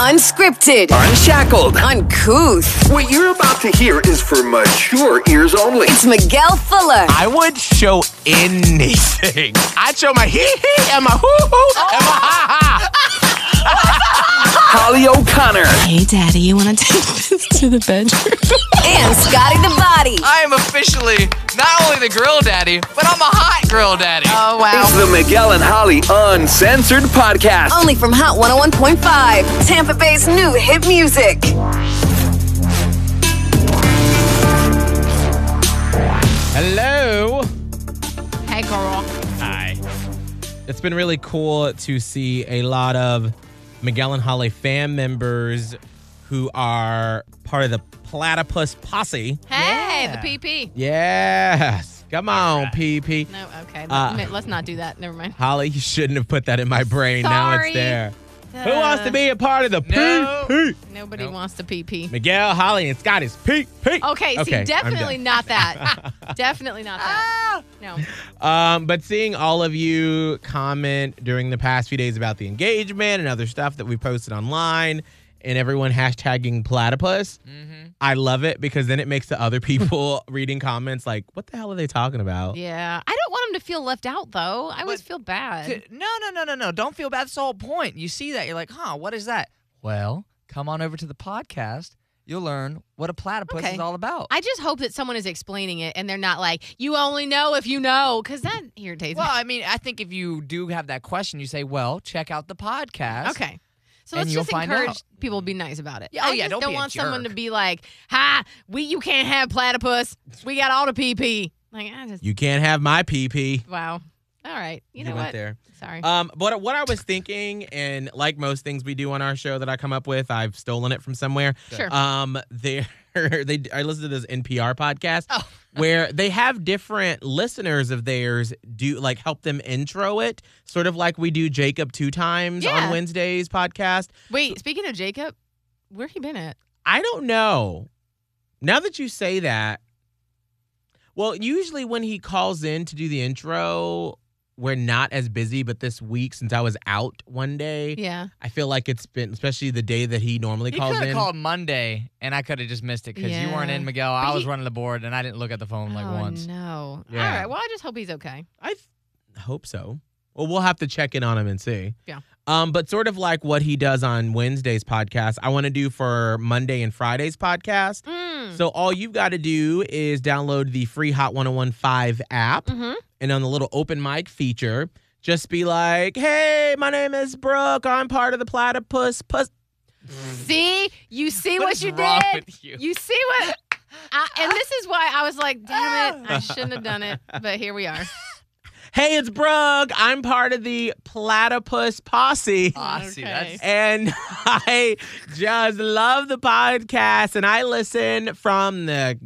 Unscripted, Unshackled. uncouth. What you're about to hear is for mature ears only. It's Miguel Fuller I would show anything. I'd show my hee hee and my hoo hoo and my ha ha. Holly O'Connor. Hey, Daddy, you want to take this to the bedroom? and Scotty the Body. I am officially not only the grill daddy, but I'm a hot grill daddy. Oh, wow. It's the Miguel and Holly Uncensored Podcast. Only from Hot 101.5, Tampa Bay's new hit music. Hello. Hey, girl. Hi. It's been really cool to see a lot of Miguel and Holly fan members who are part of the Platypus Posse. Hey, the PP. Yes. Come on, PP. No, okay. Uh, Let, let's not do that. Never mind. Holly, you shouldn't have put that in my brain. Now Sorry. it's there. Uh, Who wants to be a part of the No. PP? Nobody wants to pee pee. Miguel, Holly, and Scotty's PP. Okay, see, I'm definitely done. not that. definitely not that. Ah! No. Um, but seeing all of you comment during the past few days about the engagement and other stuff that we posted online and everyone hashtagging platypus, mm-hmm. I love it because then it makes the other people reading comments like, what the hell are they talking about? Yeah. I him to feel left out, though. I always feel bad. No, no, no, no, no. Don't feel bad. That's the whole point. You see that. You're like, huh, what is that? Well, come on over to the podcast. You'll learn what a platypus Okay. is all about. I just hope that someone is explaining it and they're not like, you only know if you know, because that irritates well. I mean, I think if you do have that question, you say, well, check out the podcast. Okay. So And let's you'll just find encourage out. people to be nice about it. Yeah, oh, I yeah, just don't don't be a want someone to jerk. be like, "Ha, we you can't have platypus. We got all the PP." Like, I just You can't have my PP. wow. All right, you know what? there. Sorry. Um, but what I was thinking, and like most things we do on our show that I come up with, I've stolen it from somewhere. Sure. Um, they they I listened to this NPR podcast Oh. where they have different listeners of theirs do like help them intro it, sort of like we do Jacob two times Yeah. on Wednesday's podcast. Wait, speaking of Jacob, where he been at? I don't know. Now that you say that, well, usually when he calls in to do the intro, we're not as busy. But this week, since I was out one day, Yeah. I feel like it's been, especially the day that he normally You calls could have in. called Monday, and I could have just missed it because you weren't in, Miguel. But I was he- running the board, and I didn't look at the phone like oh once. no. Yeah. All right. Well, I just hope he's okay. I th- hope so. Well, we'll have to check in on him and see. Yeah. Um, but sort of like what he does on Wednesday's podcast, I want to do for Monday and Friday's podcast. Mm. So all you've got to do is download the free Hot 1015 app. Mhm. And on the little open mic feature, just be like, hey, my name is Brooke. I'm part of the platypus. Pus-. See, you see what, What's you wrong did. with you? You see what? I, and this is why I was like, damn it, I shouldn't have done it. But here we are. Hey, it's Brooke. I'm part of the platypus posse. See, Okay. that's and I just love the podcast and I listen from the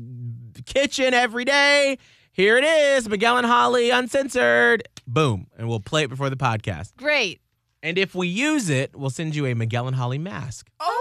kitchen every day. Here it is, Miguel and Holly uncensored. Boom. And we'll play it before the podcast. Great. And if we use it, we'll send you a Miguel and Holly mask. Oh,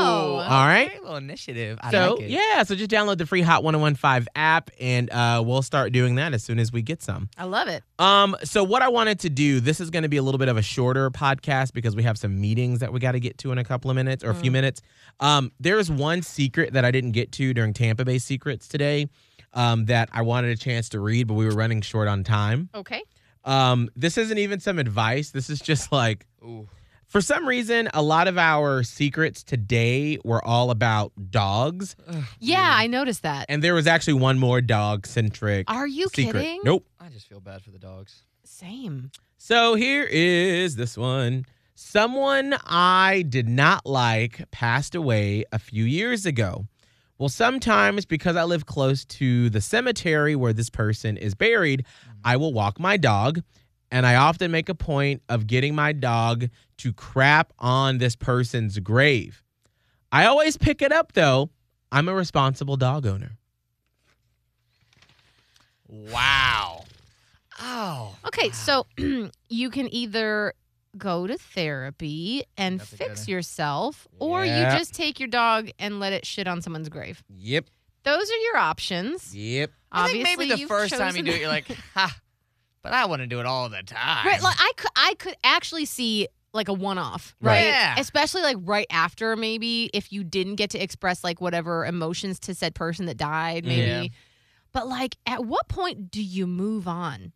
All right. okay, little initiative. I so, like it. yeah, so just download the free Hot 1015 app and uh, we'll start doing that as soon as we get some. I love it. Um, so what I wanted to do, this is going to be a little bit of a shorter podcast because we have some meetings that we got to get to in a couple of minutes or a few minutes. Um, there's one secret that I didn't get to during Tampa Bay Secrets today um, that I wanted a chance to read, but we were running short on time. Okay. Um, this isn't even some advice. This is just like, Ooh. For some reason, a lot of our secrets today were all about dogs, Yeah, I noticed that. and there was actually one more dog centric. Are you secret. kidding? Nope. I just feel bad for the dogs. Same. So here is this one. Someone I did not like passed away a few years ago. Well, sometimes because I live close to the cemetery where this person is buried, mm. I will walk my dog. And I often make a point of getting my dog to crap on this person's grave. I always pick it up though. I'm a responsible dog owner. Wow. Oh. Okay, so you can either go to therapy and That's fix yourself, or Yeah. you just take your dog and let it shit on someone's grave. Yep. Those are your options. Yep. I Obviously, think maybe the first time you do it, you're like, ha. But I want to do it all the time. Right, like I could, I could actually see like a one off, Right. right? Yeah. Especially like right after maybe if you didn't get to express like whatever emotions to said person that died, maybe. Yeah. But like at what point do you move on?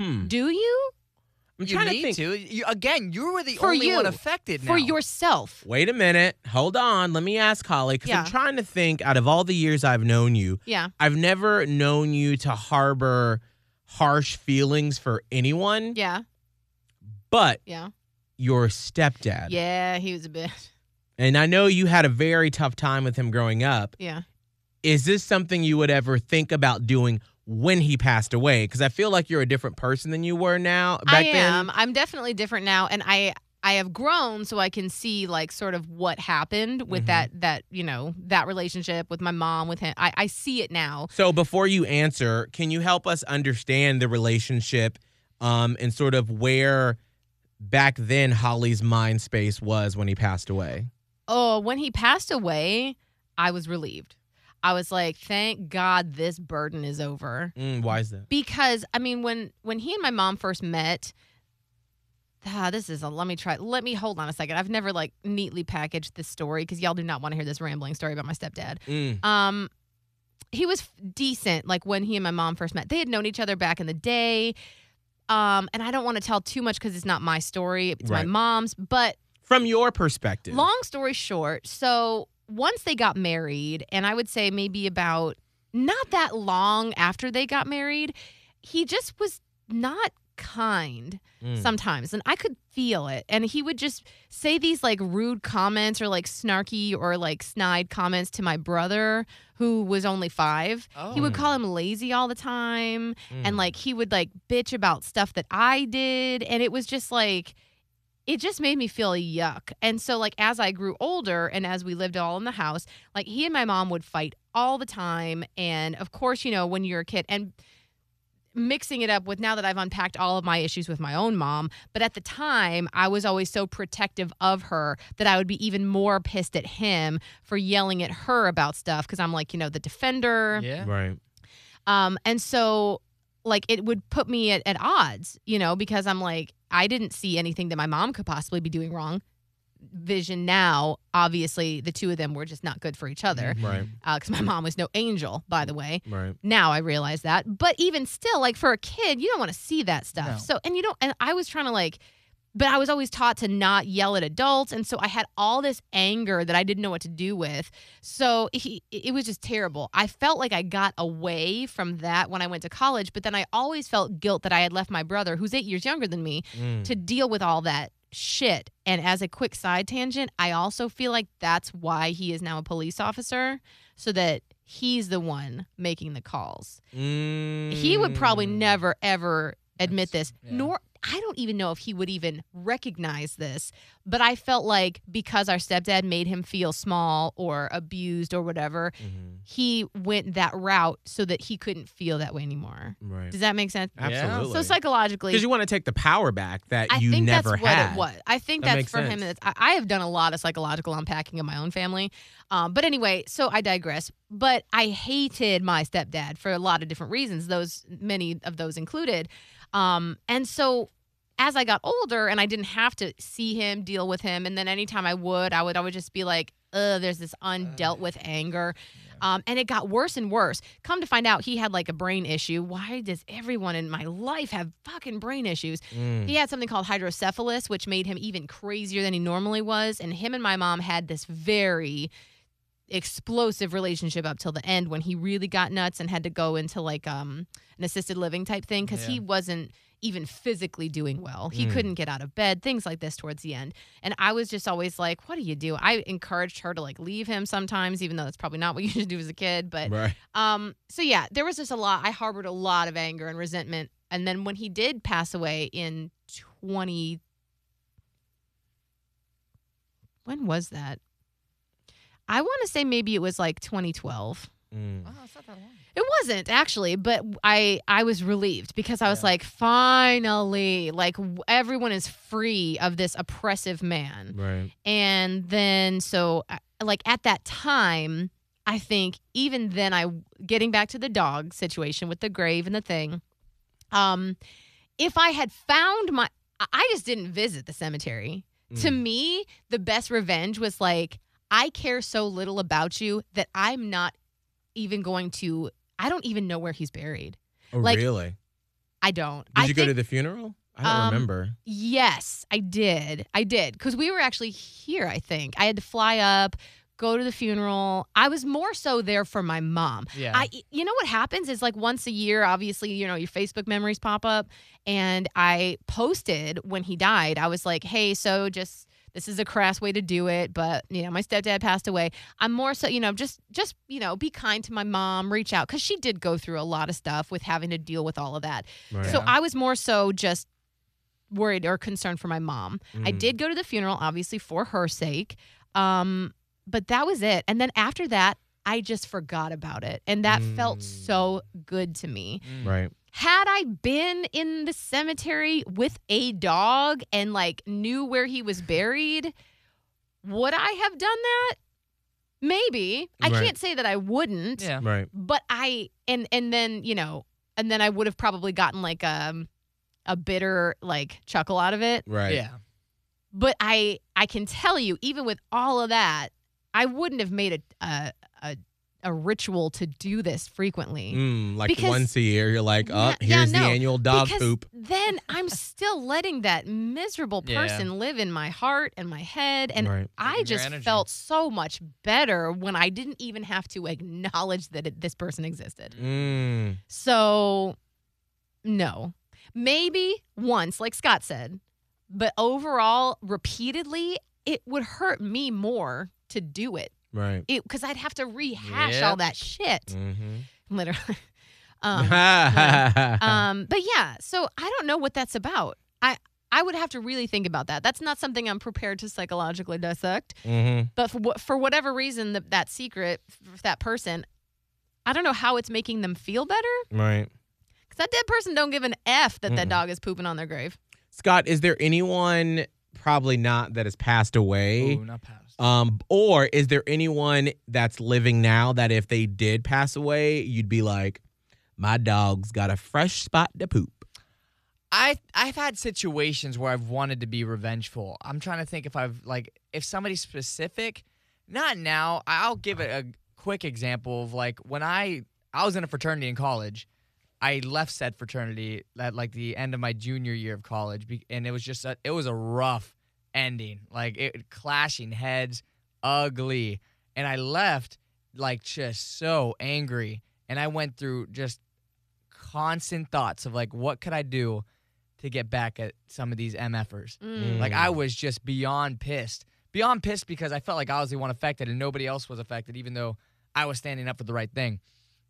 Hmm. Do you? I'm you trying need to think. to. You, again, you were the For only you. one affected For yourself. Wait a minute. Hold on. Let me ask Holly because I'm trying to think. Out of all the years I've known you, Yeah. I've never known you to harbor harsh feelings for anyone, Yeah. but Yeah. your stepdad. Yeah, he was a bit. And I know you had a very tough time with him growing up. Yeah. Is this something you would ever think about doing when he passed away? Because I feel like you're a different person than you were now back I then. am. I'm definitely different now, and I I have grown, so I can see like sort of what happened with Mhm. that that you know that relationship with my mom with him. I I see it now. So before you answer, can you help us understand the relationship um, and sort of where back then Holly's mind space was when he passed away? Oh, when he passed away, I was relieved. I was like, thank God this burden is over. Mm, why is that? because I mean when when he and my mom first met ah, this is a let me try let me hold on a second. I've never like neatly packaged this story because y'all do not want to hear this rambling story about my stepdad. Mm, um he was decent like when he and my mom first met. They had known each other back in the day um and I don't want to tell too much because it's not my story it's my mom's but From your perspective. Long story short, so once they got married, and I would say maybe about not that long after they got married, he just was not kind Mm. sometimes. And I could feel it. And he would just say these like rude comments or like snarky or like snide comments to my brother who was only five. He would Oh. call him lazy all the time Mm. and like he would like bitch about stuff that I did and it was just like it just made me feel yuck. And so like as I grew older and as we lived all in the house, like he and my mom would fight all the time and of course, you know, when you're a kid and mixing it up with now that I've unpacked all of my issues with my own mom, but at the time I was always so protective of her that I would be even more pissed at him for yelling at her about stuff because I'm like, you know, the defender. yeah. Right. Um, and so like it would put me at, at odds, you know, because I'm like, I didn't see anything that my mom could possibly be doing wrong. Vision now, obviously, the two of them were just not good for each other Right. because my mom was no angel, by the way. Right. Now I realize that. But even still, like for a kid, you don't want to see that stuff. No. So, and you don't, and I was trying to like, but I was always taught to not yell at adults. And so I had all this anger that I didn't know what to do with. So he, it was just terrible. I felt like I got away from that when I went to college, but then I always felt guilt that I had left my brother, who's eight years younger than me, Mm. to deal with all that shit. And as a quick side tangent, I also feel like that's why he is now a police officer, so that he's the one making the calls. He would probably Mm. never ever admit this, yeah. nor I don't even know if he would even recognize this, but I felt like because our stepdad made him feel small or abused or whatever, Mhm. he went that route so that he couldn't feel that way anymore. Right. Does that make sense? Absolutely. So psychologically, because you want to take the power back that I you think never that's what had. it was. I think That that's for him. sense. And it's, I, I have done a lot of psychological unpacking of my own family. Um, but anyway, so I digress. But I hated my stepdad for a lot of different reasons. Those many of those included. Um, and so as I got older and I didn't have to see him, deal with him, and then anytime I would, I would always just be like, Ugh, there's this undealt with anger. Um, and it got worse and worse. Come to find out, he had like a brain issue. Why does everyone in my life have fucking brain issues? Mm. He had something called hydrocephalus, which made him even crazier than he normally was. And him and my mom had this very explosive relationship up till the end when he really got nuts and had to go into like um an assisted living type thing because he wasn't even physically doing well. He Mm. couldn't get out of bed, things like this towards the end. And I was just always like, what do you do? I encouraged her to like leave him sometimes, even though that's probably not what you should do as a kid. But Right. um, so yeah, there was just a lot. I harbored a lot of anger and resentment. And then when he did pass away in 20 When was that? I want to say maybe it was like 2012. Mm. Oh, it's not that long. It wasn't actually, but I I was relieved because I was like finally like w- everyone is free of this oppressive man. Right. And then, so uh, like at that time, I think even then, I getting back to the dog situation with the grave and the thing. Um, if I had found my, I- I just didn't visit the cemetery. To Mm. me, the best revenge was like, I care so little about you that I'm not even going to, I don't even know where he's buried. Oh, like, really? I don't. Did I you go to the funeral? I don't Um, remember. Yes, I did. I did. Because we were actually here, I think. I had to fly up, go to the funeral. I was more so there for my mom. Yeah. I you know what happens is like once a year, obviously, you know, your Facebook memories pop up. And I posted when he died, I was like, hey, so just this is a crass way to do it, but you know, my stepdad passed away. I'm more so, you know, just just, you know, be kind to my mom, reach out cuz she did go through a lot of stuff with having to deal with all of that. Right. So I was more so just worried or concerned for my mom. I Mm. did go to the funeral, obviously for her sake, um, but that was it. And then after that, I just forgot about it, and that felt Mm. so good to me. right. Had I been in the cemetery with a dog and like knew where he was buried, would I have done that? Maybe. I Right. can't say that I wouldn't yeah. Right. but I and and then you know and then I would have probably gotten like um a bitter like chuckle out of it. Right. Yeah. But I I can tell you even with all of that, I wouldn't have made a a a, a ritual to do this frequently. Mm, like Because- once a year, you're like, oh, Yeah, yeah, here's no, the annual dog because poop. Then I'm still letting that miserable Yeah. person live in my heart and my head and right. I Taking just felt so much better when I didn't even have to acknowledge that it, this person existed. Mm, So, no. Maybe once, like Scott said, but overall, repeatedly, it would hurt me more to do it. Right. Because I'd have to rehash all that shit, Mm-hmm. literally. um, um, but yeah, so I don't know what that's about. I I would have to really think about that. That's not something I'm prepared to psychologically dissect. mm-hmm. But for for whatever reason, that that secret, for that person, I don't know how it's making them feel better. Right. Because that dead person don't give an F that that Mm-mm. dog is pooping on their grave. Scott, is there anyone probably not that has passed away? Ooh, not passed. Um, or is there anyone that's living now that if they did pass away, you'd be like, my dog's got a fresh spot to poop? I I've had situations where I've wanted to be revengeful. I'm trying to think if I've like if somebody specific. Not now. I'll give it a quick example of like when I I was in a fraternity in college. I left said fraternity at like the end of my junior year of college, and it was just a, it was a rough ending, like it clashing heads, ugly, and I left like just so angry, and I went through just constant thoughts of like what could I do to get back at some of these MFers. Mm. Like I was just beyond pissed. Beyond pissed because I felt like I was the one affected and nobody else was affected, even though I was standing up for the right thing.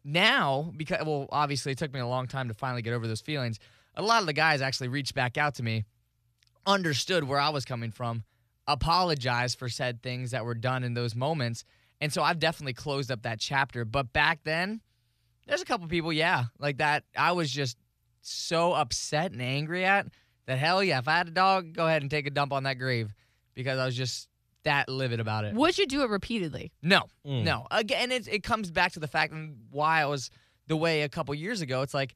Now, because well, obviously it took me a long time to finally get over those feelings. A lot of the guys actually reached back out to me, understood where I was coming from, apologized for said things that were done in those moments. And so I've definitely closed up that chapter. But back then, there's a couple people, yeah, like that I was just so upset and angry at that hell yeah, if I had a dog, go ahead and take a dump on that grave because I was just that livid about it. Would you do it repeatedly? No, Mm. no. Again, it, it comes back to the fact and why I was the way a couple years ago. It's like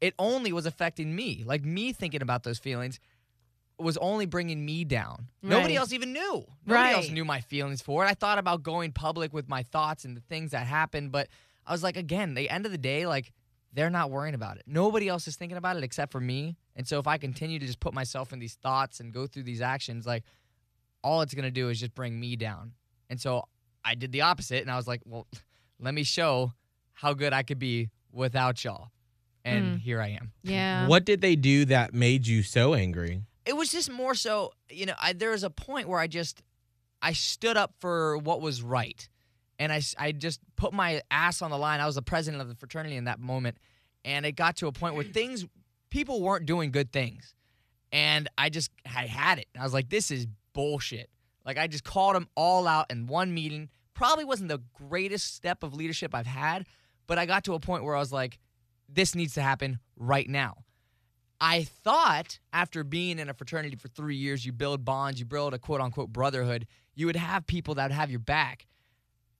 it only was affecting me. Like me thinking about those feelings was only bringing me down. Nobody else even knew. Nobody else knew my feelings for it. I thought about going public with my thoughts and the things that happened, but I was like, again, the end of the day, like they're not worrying about it. Nobody else is thinking about it except for me. And so if I continue to just put myself in these thoughts and go through these actions, like all it's gonna do is just bring me down. And so I did the opposite, and I was like, well, let me show how good I could be without y'all. And Mm. here I am. Yeah. What did they do that made you so angry? It was just more so, you know, I, there was a point where I just, I stood up for what was right. And I I just put my ass on the line. I was the president of the fraternity in that moment. And it got to a point where things, people weren't doing good things. And I just, I had it. I was like, this is bullshit. Like, I just called them all out in one meeting. Probably wasn't the greatest step of leadership I've had, but I got to a point where I was like, this needs to happen right now. I thought after being in a fraternity for three years, you build bonds, you build a quote unquote brotherhood, you would have people that would have your back.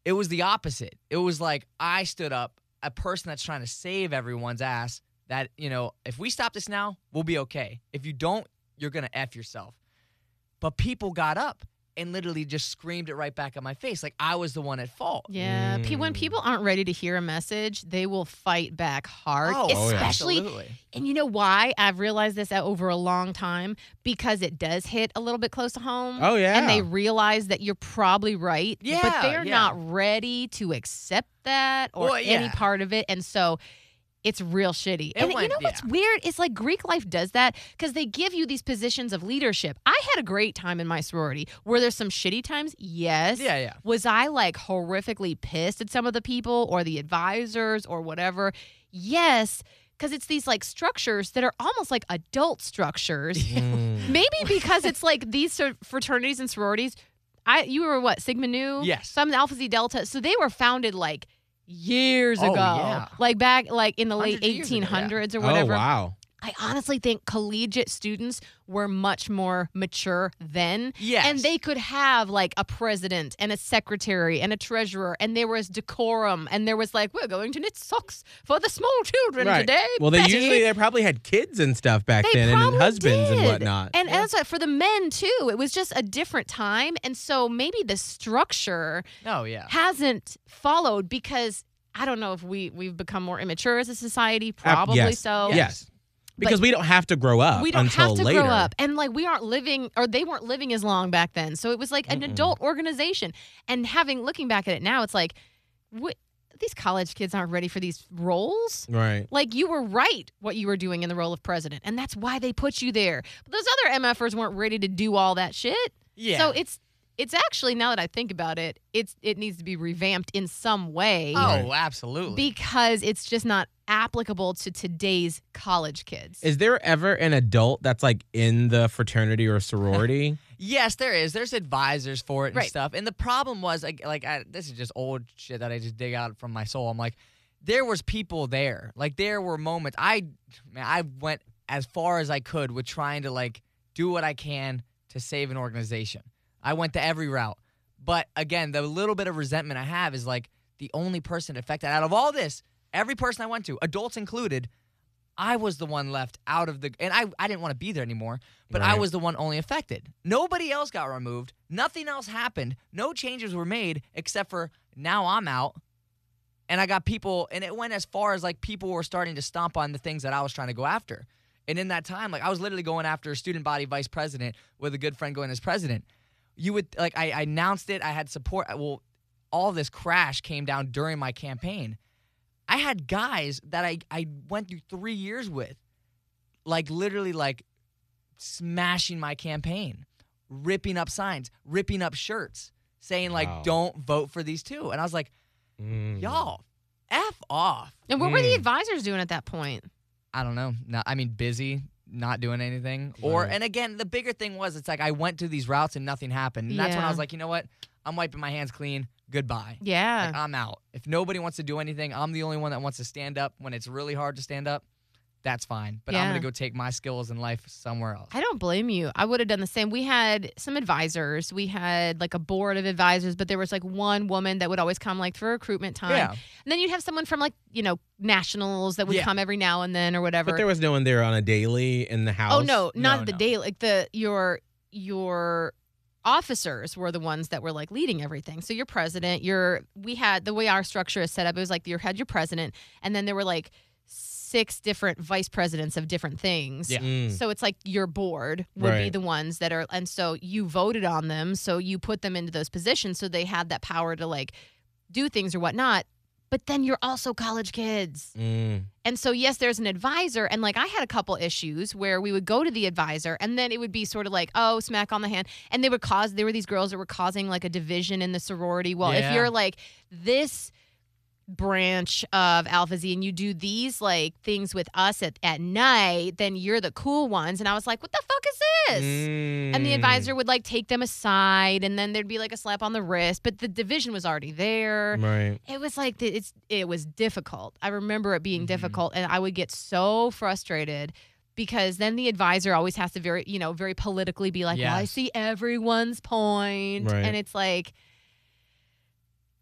It was the opposite. It was like I stood up, a person that's trying to save everyone's ass, that, you know, if we stop this now, we'll be okay. If you don't, you're gonna f yourself. But people got up and literally just screamed it right back at my face, like I was the one at fault. Yeah. Pe- when Mm. people aren't ready to hear a message, they will fight back hard. Oh, oh, yeah. especially. And you know why? I've realized this over a long time because it does hit a little bit close to home. Oh, yeah. And they realize that you're probably right. Yeah, But they're yeah. not ready to accept that or Well, any part of it. And so it's real shitty. It and you went- know what's weird? It's like Greek life does that because they give you these positions of leadership. I had a great time in my sorority. Were there some shitty times? Yes. Yeah, yeah. Was I like horrifically pissed at some of the people or the advisors or whatever? Yes, because it's these like structures that are almost like adult structures. Mm. Maybe because it's like these fraternities and sororities. I you were what Sigma Nu? Yes. So I'm Alpha Xi Delta. So they were founded like years Oh, ago, yeah. like back like in the late Hundreds of years ago, yeah. 1800s or Oh whatever. wow. I honestly think collegiate students were much more mature then. Yes. And they could have like a president and a secretary and a treasurer, and there was decorum, and there was like, we're going to knit socks for the small children Right. today. Well, they Betty." usually they probably had kids and stuff back They then, and husbands and whatnot. And that's why for the men too, it was just a different time. And so maybe the structure Oh yeah. hasn't followed because I don't know if we we've become more immature as a society. Ab- Probably yes. so. Yes. Because we don't have to grow up we don't until have to later. grow up and like we aren't living or they weren't living as long back then so it was like an Mm-mm. adult organization and having looking back at it now it's like what these college kids aren't ready for these roles Right. like you were right what you were doing in the role of president and that's why they put you there but those other mfers weren't ready to do all that shit Yeah. so it's it's actually now that i think about it it's it needs to be revamped in some way oh, absolutely. because it's just not applicable to today's college kids Is there ever an adult that's like in the fraternity or sorority? Yes, there is. There's advisors for it and Right. stuff. And the problem was, like, like I, this is just old shit that I just dig out from my soul. I'm like, there was people there. Like, there were moments. I, man, I went as far as I could with trying to like do what I can to save an organization. I went to every route. But again, the little bit of resentment I have is like the only person affected out of all this. Every person I went to, adults included, I was the one left out of the, and I, I didn't want to be there anymore, but I was the one only affected. Nobody else got removed. Nothing else happened. No changes were made except for now I'm out. And I got people, and it went as far as like people were starting to stomp on the things that I was trying to go after. And in that time, like I was literally going after a student body vice president with a good friend going as president. You would, like, I, I announced it, I had support. Well, all this crash came down during my campaign. I had guys that I, I went through three years with, like literally like smashing my campaign, ripping up signs, ripping up shirts, saying like, Wow. don't vote for these two. And I was like, Mm. y'all, F off. And what were the Mm. advisors doing at that point? I don't know. No, I mean, busy, not doing anything. Or, Right. and again, the bigger thing was it's like I went to these routes and nothing happened. And that's when I was like, you know what? I'm wiping my hands clean. Goodbye. Yeah. Like, I'm out. If nobody wants to do anything, I'm the only one that wants to stand up when it's really hard to stand up. That's fine. But I'm Yeah. going to go take my skills in life somewhere else. I don't blame you. I would have done the same. We had some advisors. We had like a board of advisors, but there was like one woman that would always come like for recruitment time. Yeah. And then you'd have someone from like, you know, nationals that would Yeah. come every now and then or whatever. But there was no one there on a daily in the house. oh no, not No, the no. day like the your your officers were the ones that were like leading everything. So your president, your we had the way our structure is set up, it was like you had your president and then there were like six different vice presidents of different things. Yeah. Mm. So it's like your board would be the ones that are, and so you voted on them. So you put them into those positions. So they had that power to like do things or whatnot. But then you're also college kids. Mm. And so, yes, there's an advisor. And like I had a couple issues where we would go to the advisor and then it would be sort of like, oh, smack on the hand. And they would cause, there were these girls that were causing like a division in the sorority. Well, if you're like this branch of Alpha Xi and you do these like things with us at, at night, then you're the cool ones. And I was like, what the fuck is this? And the Mm. advisor would like take them aside and then there'd be like a slap on the wrist, but the division was already there. Right. It was like the- it's it was difficult. I remember it being Mhm. difficult and I would get so frustrated because then the advisor always has to very, you know, very politically be like, "Well, I see everyone's point." Right. And it's like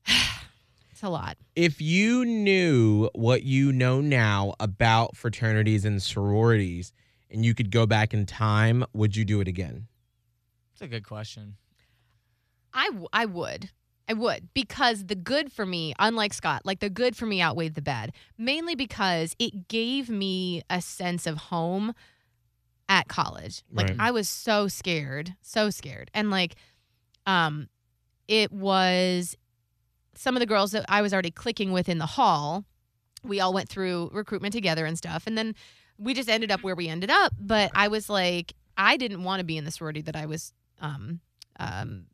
a lot. If you knew what you know now about fraternities and sororities, and you could go back in time, would you do it again? It's a good question. I, w- I would. I would because the good for me, unlike Scott, like the good for me outweighed the bad, mainly because it gave me a sense of home at college. Like Right. I was so scared, so scared. And like um it was some of the girls that I was already clicking with in the hall. We all went through recruitment together and stuff. And then we just ended up where we ended up, but I was like I didn't want to be in the sorority that I was um um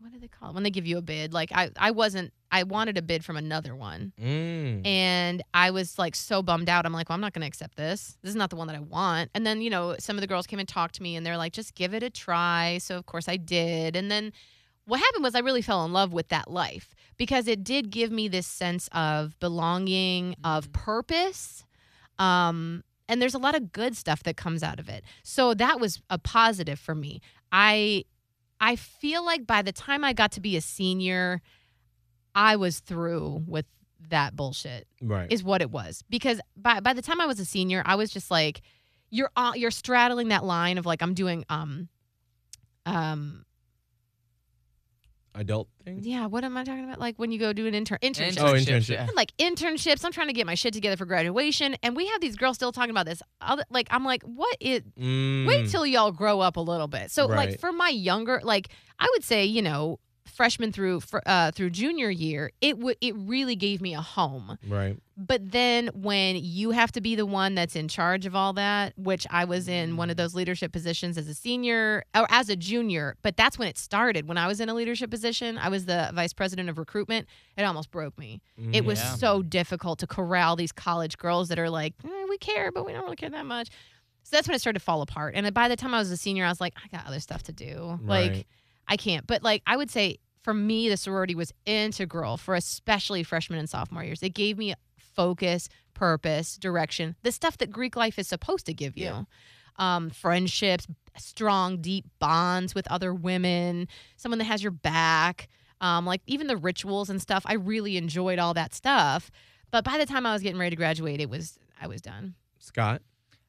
what do they call it? When they give you a bid. Like i i wasn't i wanted a bid from another one. Mm. and i was like so bummed out. I'm like well i'm not going to accept this. This is not the one that i want. And then you know some of the girls came and talked to me and they're like just give it a try. So of course i did. And then what happened was i really fell in love with that life because it did give me this sense of belonging of purpose um and there's a lot of good stuff that comes out of it. So that was a positive for me. I i feel like by the time i got to be a senior i was through with that bullshit Right. is what it was. Because by by the time I was a senior, I was just like, you're uh, you're straddling that line of like I'm doing um um Adult thing? yeah what am I talking about like when you go do an intern internship. Oh, internship. yeah. Like internships, I'm trying to get my shit together for graduation, and we have these girls still talking about this. Other, like I'm like, what is? Mm. Wait till y'all grow up a little bit. So Right. like for my younger, like I would say, you know, freshman through fr- uh, through junior year, it would it really gave me a home. Right. But then when you have to be the one that's in charge of all that, which I was in one of those leadership positions as a senior or as a junior, but that's when it started. When I was in a leadership position, I was the vice president of recruitment. It almost broke me. It was Yeah. so difficult to corral these college girls that are like, "Eh, we care, but we don't really care that much. So that's when it started to fall apart. And by the time I was a senior, I was like, I got other stuff to do. Like, Right. I can't. But like I would say for me, the sorority was integral for especially freshman and sophomore years. It gave me focus, purpose, direction, the stuff that Greek life is supposed to give you. Um, friendships, strong, deep bonds with other women, someone that has your back, um, like even the rituals and stuff. I really enjoyed all that stuff. But by the time I was getting ready to graduate, it was I was done. Scott?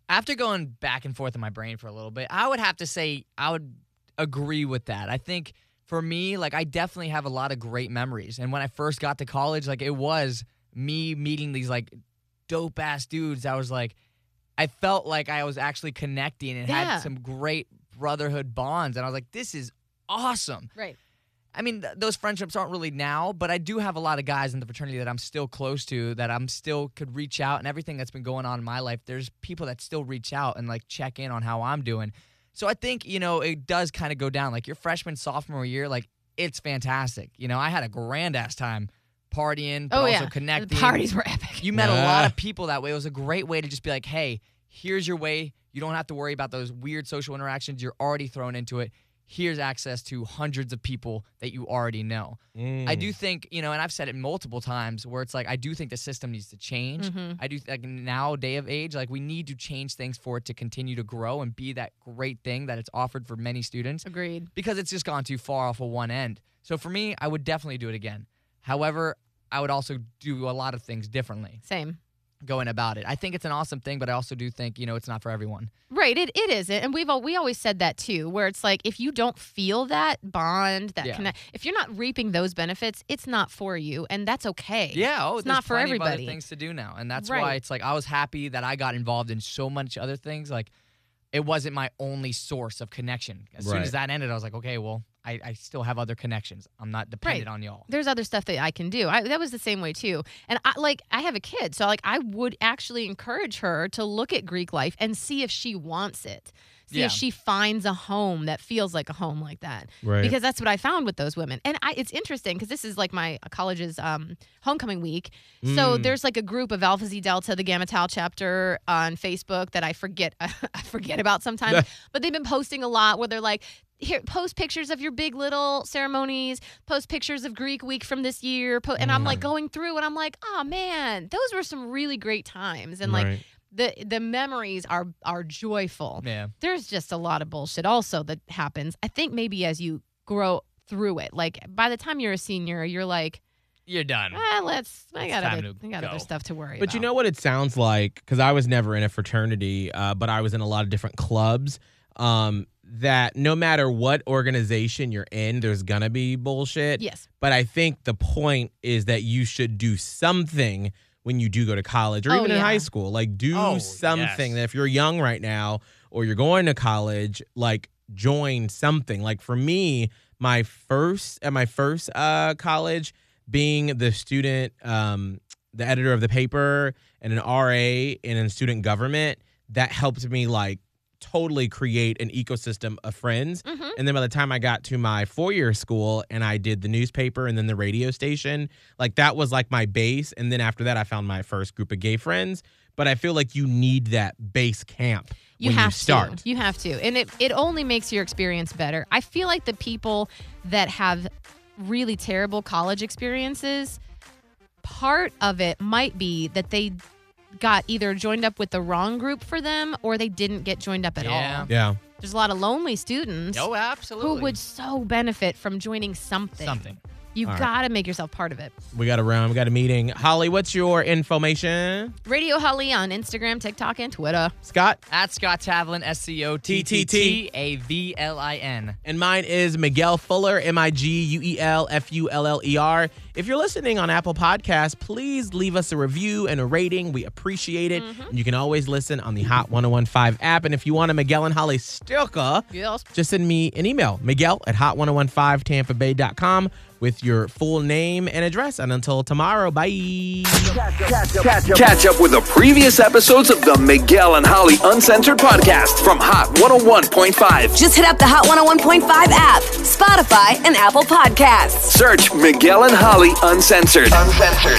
After going back and forth in my brain for a little bit, I would have to say I would agree with that. I think for me, like I definitely have a lot of great memories. And when I first got to college, like it was me meeting these like dope ass dudes. I was like, I felt like I was actually connecting and Yeah. had some great brotherhood bonds. And I was like, this is awesome. Right. I mean, th- those friendships aren't really now, but I do have a lot of guys in the fraternity that I'm still close to, that I'm still could reach out, and everything that's been going on in my life. There's people that still reach out and like check in on how I'm doing. So I think you know it does kind of go down. Like your freshman sophomore year, like it's fantastic. You know, I had a grand ass time partying, but oh also yeah, connecting. The parties were epic. You met a lot of people that way. It was a great way to just be like, hey, here's your way. You don't have to worry about those weird social interactions. You're already thrown into it. Here's access to hundreds of people that you already know. I Mm. do think, you know, and I've said it multiple times where it's like, I do think the system needs to change. Mhm. I do, like, now, day of age, like, we need to change things for it to continue to grow and be that great thing that it's offered for many students Agreed. because it's just gone too far off of one end. So for me, I would definitely do it again. However, I would also do a lot of things differently Same. Going about it. I think it's an awesome thing, but I also do think, you know, it's not for everyone. Right, it, it is, and we've al- we always said that too. Where it's like if you don't feel that bond, that Yeah. connect, if you're not reaping those benefits, it's not for you, and that's okay. Yeah, oh, It's not for plenty of everybody. other things to do now, and that's why it's like I was happy that I got involved in so much other things. Like, it wasn't my only source of connection. As soon as that ended, I was like, okay, well, I, I still have other connections. I'm not dependent Right. on y'all. There's other stuff that I can do. I, that was the same way too. And I like I have a kid, so like I would actually encourage her to look at Greek life and see if she wants it. See Yeah. if she finds a home that feels like a home like that. Right. because that's what I found with those women. And I, it's interesting because this is like my college's um, homecoming week. So Mm. there's like a group of Alpha Zeta Delta, the Gamma Tau chapter on Facebook that I forget I forget about sometimes. but they've been posting a lot where they're like. Here, post pictures of your big little ceremonies. Post pictures of Greek week from this year. Po- and I'm like going through, and I'm like, oh man, those were some really great times. And like Right. the the memories are are joyful Yeah. there's just a lot of bullshit also that happens. I think maybe as you grow through it, like by the time you're a senior, you're like, you're done. Ah, let's. I It's got time other, to I got other stuff to worry about. But you know what it sounds like? Because I was never in a fraternity, uh, but I was in a lot of different clubs. Um, that no matter what organization you're in, there's gonna be bullshit. Yes. But I think the point is that you should do something when you do go to college or Oh, even in high school. Like do Oh, something yes. that if you're young right now or you're going to college, like join something. Like for me, my first at my first uh college, being the student, um, the editor of the paper and an RA and in student government, that helped me like totally create an ecosystem of friends. Mhm. And then by the time I got to my four year school and I did the newspaper and then the radio station, like that was like my base. And then after that, I found my first group of gay friends. But I feel like you need that base camp you have you start. to. You have to, and it it only makes your experience better. I feel like the people that have really terrible college experiences, part of it might be that they got either joined up with the wrong group for them or they didn't get joined up at Yeah. all. Yeah. There's a lot of lonely students Oh, absolutely. who would so benefit from joining something. something? You All right. got to make yourself part of it. We got a round. We got a meeting. Holly, what's your information? Radio Holly on Instagram, TikTok, and Twitter. Scott? At Scott Tavlin, S C O T T T A V L I N. And mine is Miguel Fuller, M I G U E L F U L L E R. If you're listening on Apple Podcasts, please leave us a review and a rating. We appreciate it. Mm-hmm. And you can always listen on the Hot 1015 app. And if you want a Miguel and Holly sticker, Yes. just send me an email, Miguel at hot1015tampabay.com with your full name and address. And until tomorrow, bye. Catch up with the previous episodes of the Miguel and Holly Uncensored podcast from Hot 101.5. Just hit up the Hot 101.5 app, Spotify, and Apple Podcasts. Search Miguel and Holly Uncensored. Uncensored.